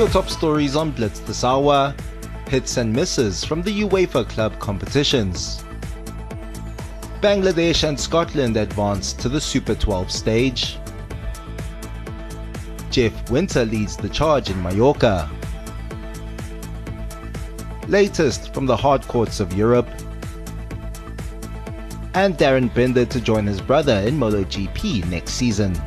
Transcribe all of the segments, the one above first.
Your top stories on Blitz this hour, hits and misses from the UEFA club competitions. Bangladesh and Scotland advance to the Super 12 stage. Jeff Winther leads the charge in Mallorca. Latest from the hard courts of Europe. And Darryn Binder to join his brother in MotoGP next season.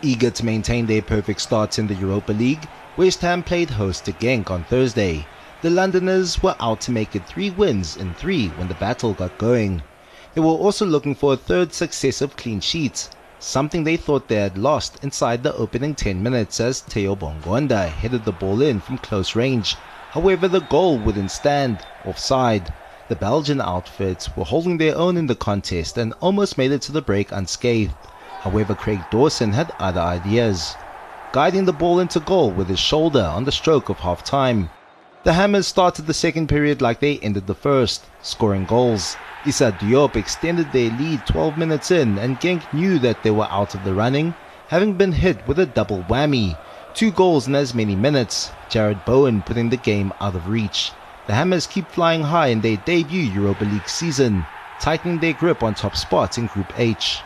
Eager to maintain their perfect starts in the Europa League, West Ham played host to Genk on Thursday. The Londoners were out to make it three wins in three when the battle got going. They were also looking for a third successive clean sheet, something they thought they had lost inside the opening 10 minutes as Theo Bongonda headed the ball in from close range. However, the goal wouldn't stand, offside. The Belgian outfits were holding their own in the contest and almost made it to the break unscathed. However, Craig Dawson had other ideas, guiding the ball into goal with his shoulder on the stroke of half time. The Hammers started the second period like they ended the first, scoring goals. Issa Diop extended their lead 12 minutes in and Genk knew that they were out of the running, having been hit with a double whammy. Two goals in as many minutes, Jarrod Bowen putting the game out of reach. The Hammers keep flying high in their debut Europa League season, tightening their grip on top spots in Group H.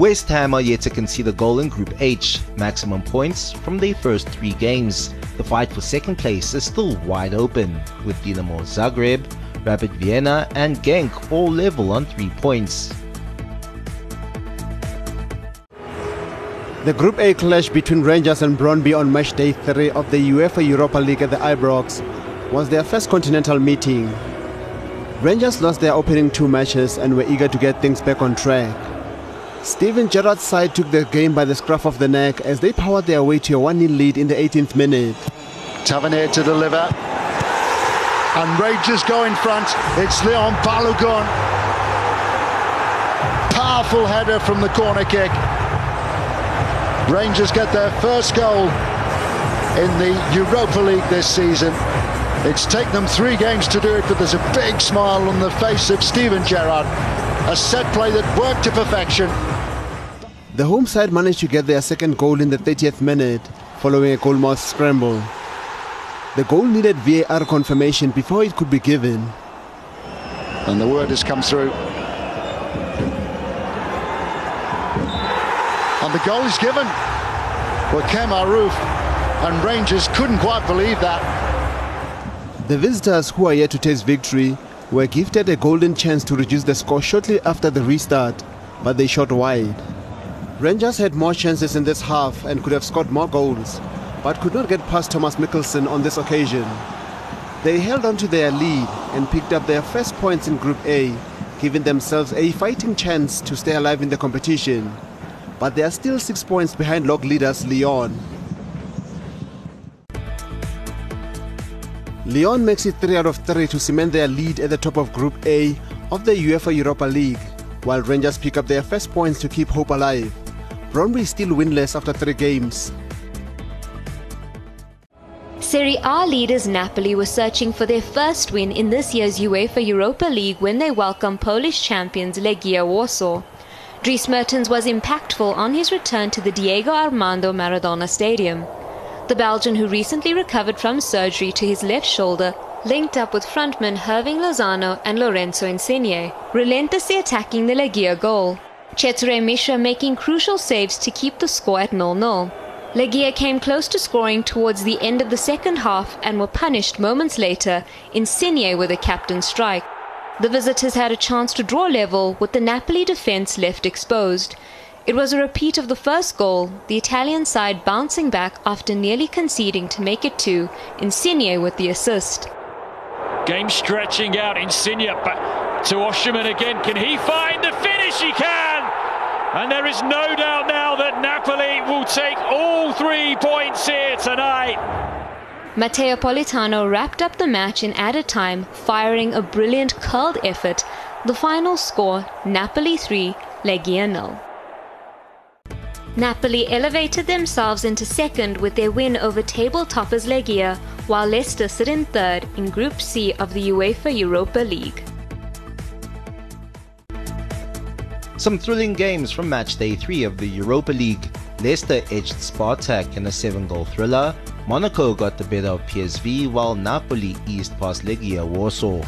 West Ham are yet to concede a goal in Group H, maximum points from their first three games. The fight for second place is still wide open, with Dinamo Zagreb, Rapid Vienna and Genk all level on three points. The Group A clash between Rangers and Brøndby on match day 3 of the UEFA Europa League at the Ibrox was their first continental meeting. Rangers lost their opening two matches and were eager to get things back on track. Steven Gerrard's side took the game by the scruff of the neck as they powered their way to a 1-0 lead in the 18th minute. Tavernier to deliver. And Rangers go in front. It's Leon Balogun. Powerful header from the corner kick. Rangers get their first goal in the Europa League this season. It's taken them three games to do it, but there's a big smile on the face of Steven Gerrard. A set play that worked to perfection. The home side managed to get their second goal in the 30th minute following a goalmouth scramble. The goal needed VAR confirmation before it could be given. And the word has come through. And the goal is given. Well, Kemar Roofe and Rangers couldn't quite believe that. The visitors who are yet to taste victory were gifted a golden chance to reduce the score shortly after the restart, but they shot wide. Rangers had more chances in this half and could have scored more goals, but could not get past Thomas Michelsen on this occasion. They held on to their lead and picked up their first points in Group A, giving themselves a fighting chance to stay alive in the competition. But they are still six points behind log leaders Lyon. Lyon makes it 3 out of 3 to cement their lead at the top of Group A of the UEFA Europa League, while Rangers pick up their first points to keep hope alive. Brøndby still winless after three games. Serie A leaders Napoli were searching for their first win in this year's UEFA Europa League when they welcomed Polish champions Legia Warsaw. Dries Mertens was impactful on his return to the Diego Armando Maradona Stadium. The Belgian, who recently recovered from surgery to his left shoulder, linked up with frontmen Hirving Lozano and Lorenzo Insigne, relentlessly attacking the Legia goal. Cezary Miszta making crucial saves to keep the score at 0-0. Legia came close to scoring towards the end of the second half and were punished moments later, Insigne with a captain strike. The visitors had a chance to draw level with the Napoli defence left exposed. It was a repeat of the first goal, the Italian side bouncing back after nearly conceding to make it two, Insigne with the assist. Game stretching out, Insigne to Osimhen again. Can he find the finish? He can! And there is no doubt now that Napoli will take all three points here tonight. Matteo Politano wrapped up the match in added time, firing a brilliant curled effort. The final score Napoli 3, Legia 0. Napoli elevated themselves into second with their win over table toppers Legia, while Leicester sit in third in Group C of the UEFA Europa League. Some thrilling games from match day 3 of the Europa League. Leicester edged Spartak in a 7-goal thriller. Monaco got the better of PSV while Napoli eased past Legia Warsaw.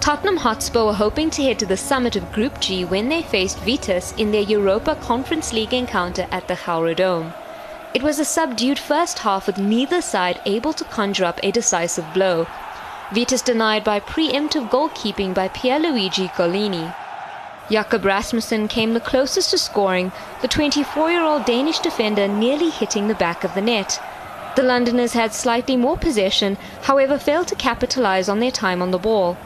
Tottenham Hotspur were hoping to head to the summit of Group G when they faced Vitesse in their Europa Conference League encounter at the Gelredome. It was a subdued first half with neither side able to conjure up a decisive blow. Vitesse denied by preemptive goalkeeping by Pierluigi Gollini. Jakob Rasmussen came the closest to scoring, the 24-year-old Danish defender nearly hitting the back of the net. The Londoners had slightly more possession, however failed to capitalize on their time on the ball.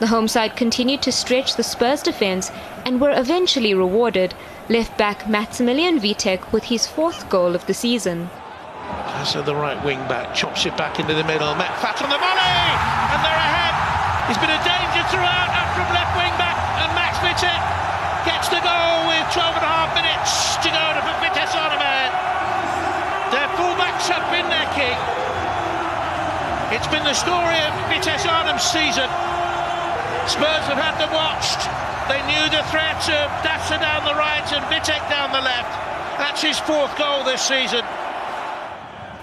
The home side continued to stretch the Spurs' defence and were eventually rewarded, left back Maximilian Wittek with his fourth goal of the season. So the right wing back chops it back into the middle. Matt Fat on the volley, and they're ahead. He's been a danger throughout, up from left wing back, and Max Wittek gets the goal with 12 and a half minutes to go to put Vitesse on ahead. Their fullbacks have been their key. It's been the story of Vitesse Arnhem's season. Spurs have had them watched. They knew the threat of Dasa down the right and Wittek down the left. That's his fourth goal this season.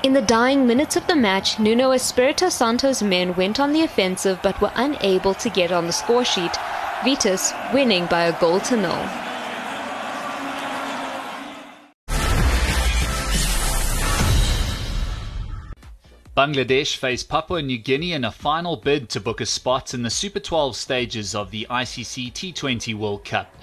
In the dying minutes of the match, Nuno Espirito Santo's men went on the offensive but were unable to get on the scoresheet. Vitesse winning by a goal to nil. Bangladesh face Papua New Guinea in a final bid to book a spot in the Super 12 stages of the ICC T20 World Cup.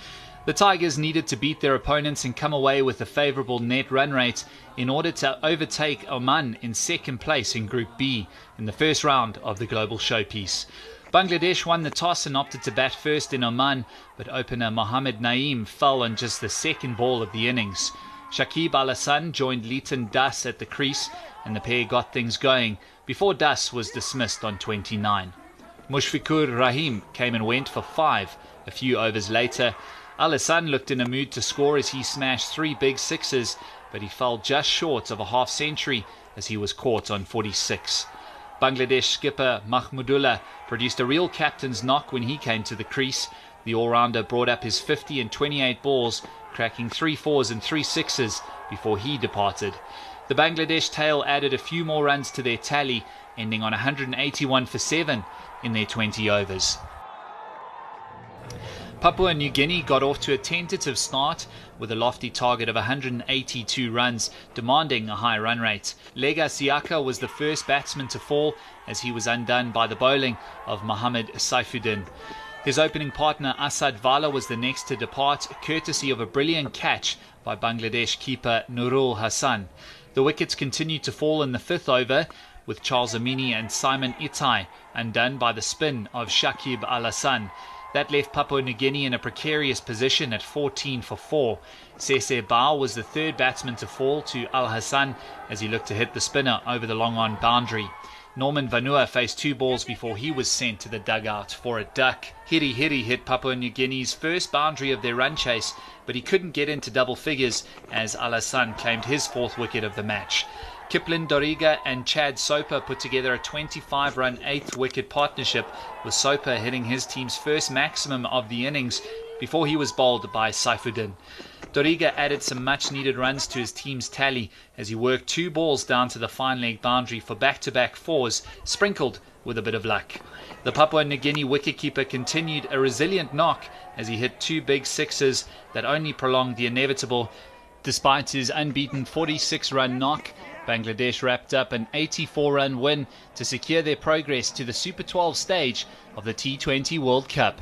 The Tigers needed to beat their opponents and come away with a favourable net run rate in order to overtake Oman in second place in Group B in the first round of the global showpiece. Bangladesh won the toss and opted to bat first in Oman, but opener Mohammad Naim fell on just the second ball of the innings. Shakib Al Hasan joined Liton Das at the crease, and the pair got things going before Das was dismissed on 29. Mushfiqur Rahim came and went for five. A few overs later, Al Hasan looked in a mood to score as he smashed three big sixes, but he fell just short of a half century as he was caught on 46. Bangladesh skipper Mahmudullah produced a real captain's knock when he came to the crease. The all-rounder brought up his 50 and 28 balls cracking three fours and three sixes before he departed. The Bangladesh tail added a few more runs to their tally, ending on 181 for 7 in their 20 overs. Papua New Guinea got off to a tentative start with a lofty target of 182 runs, demanding a high run rate. Lega Siaka was the first batsman to fall as he was undone by the bowling of Mohammad Saifuddin. His opening partner Asad Vala was the next to depart, courtesy of a brilliant catch by Bangladesh keeper Nurul Hasan. The wickets continued to fall in the fifth over, with Charles Amini and Simon Atai undone by the spin of Shakib Al Hasan. That left Papua New Guinea in a precarious position at 14 for 4. Sese Bau was the third batsman to fall to Al Hasan as he looked to hit the spinner over the long on boundary. Norman Vanua faced two balls before he was sent to the dugout for a duck. Hiri Hiri hit Papua New Guinea's first boundary of their run chase, but he couldn't get into double figures as Al Hasan claimed his fourth wicket of the match. Kipling Doriga and Chad Soper put together a 25 run eighth wicket partnership, with Soper hitting his team's first maximum of the innings before he was bowled by Saifuddin. Doriga added some much needed runs to his team's tally as he worked two balls down to the fine leg boundary for back to back fours, sprinkled with a bit of luck. The Papua New Guinea wicketkeeper continued a resilient knock as he hit two big sixes that only prolonged the inevitable. Despite his unbeaten 46 run knock, Bangladesh wrapped up an 84 run win to secure their progress to the Super 12 stage of the T20 World Cup.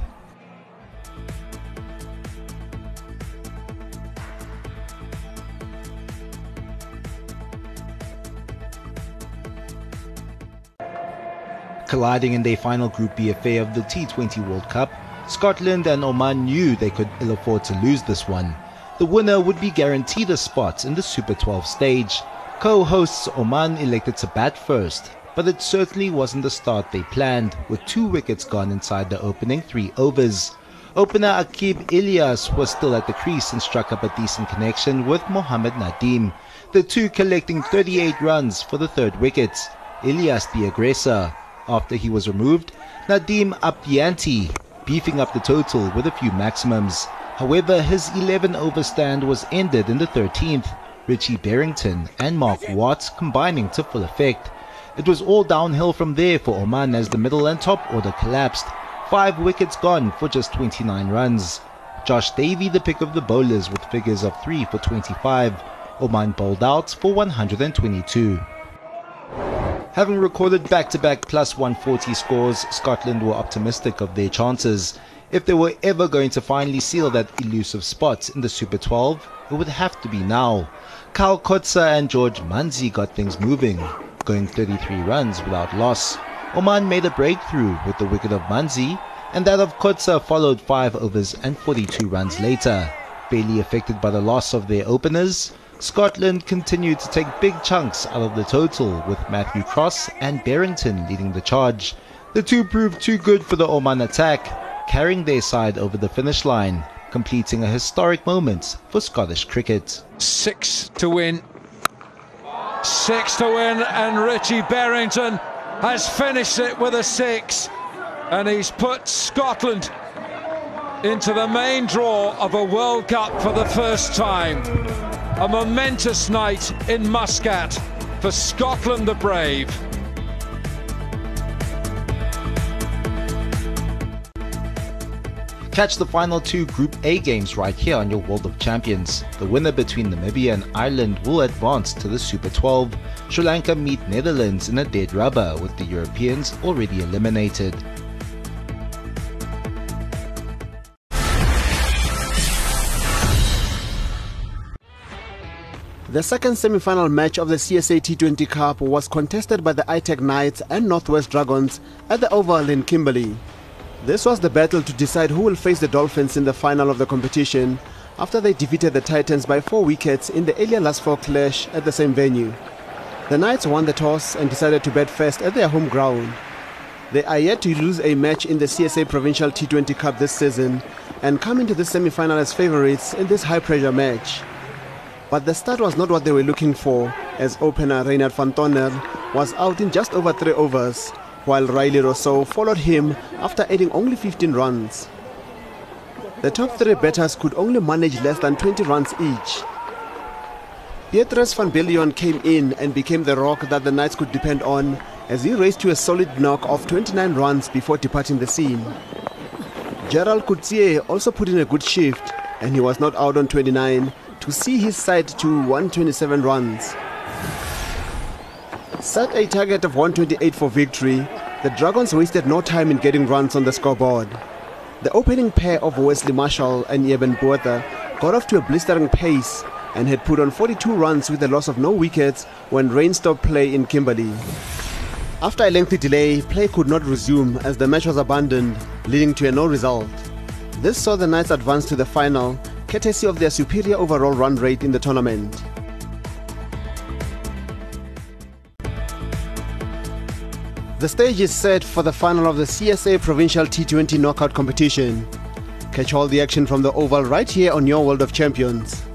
Colliding in their final Group B affair of the T20 World Cup, Scotland and Oman knew they could ill afford to lose this one. The winner would be guaranteed a spot in the Super 12 stage. Co-hosts Oman elected to bat first, but it certainly wasn't the start they planned, with two wickets gone inside the opening three overs. Opener Aqib Ilyas was still at the crease and struck up a decent connection with Mohammad Nadeem, the two collecting 38 runs for the third wicket. Ilyas the aggressor. After he was removed, Nadeem ante, beefing up the total with a few maximums. However, his 11 over stand was ended in the 13th, Richie Berrington and Mark Watt combining to full effect. It was all downhill from there for Oman as the middle and top order collapsed. Five wickets gone for just 29 runs. Josh Davey the pick of the bowlers with figures of 3 for 25. Oman bowled out for 122. Having recorded back-to-back plus 140 scores, Scotland were optimistic of their chances. If they were ever going to finally seal that elusive spot in the Super 12, it would have to be now. Kyle Coetzer and George Munsey got things moving, going 33 runs without loss. Oman made a breakthrough with the wicket of Munsey, and that of Coetzer followed 5 overs and 42 runs later. Barely affected by the loss of their openers, Scotland continued to take big chunks out of the total with Matthew Cross and Berrington leading the charge. The two proved too good for the Oman attack, carrying their side over the finish line, completing a historic moment for Scottish cricket. Six to win. Six to win, and Richie Berrington has finished it with a six, and he's put Scotland into the main draw of a World Cup for the first time. A momentous night in Muscat for Scotland the Brave. Catch the final two Group A games right here on your World of Champions. The winner between Namibia and Ireland will advance to the Super 12. Sri Lanka meet Netherlands in a dead rubber with the Europeans already eliminated. The second semi-final match of the CSA T20 Cup was contested by the iTech Knights and Northwest Dragons at the Oval in Kimberley. This was the battle to decide who will face the Dolphins in the final of the competition after they defeated the Titans by four wickets in the earlier last four clash at the same venue. The Knights won the toss and decided to bat first at their home ground. They are yet to lose a match in the CSA Provincial T20 Cup this season and come into the semi-final as favourites in this high-pressure match. But the start was not what they were looking for as opener Raynard van Tonder was out in just over three overs while Rilee Rossouw followed him after adding only 15 runs. The top three batters could only manage less than 20 runs each. Pite van Biljon came in and became the rock that the Knights could depend on as he raced to a solid knock of 29 runs before departing the scene. Gerald Coetzee also put in a good shift and he was not out on 29 to see his side to 127 runs. Set a target of 128 for victory, the Dragons wasted no time in getting runs on the scoreboard. The opening pair of Wesley Marshall and Eben Botha got off to a blistering pace and had put on 42 runs with the loss of no wickets when rain stopped play in Kimberley. After a lengthy delay, play could not resume as the match was abandoned, leading to a no result. This saw the Knights advance to the final, courtesy of their superior overall run rate in the tournament. The stage is set for the final of the CSA Provincial T20 Knockout Competition. Catch all the action from the Oval right here on your World of Champions.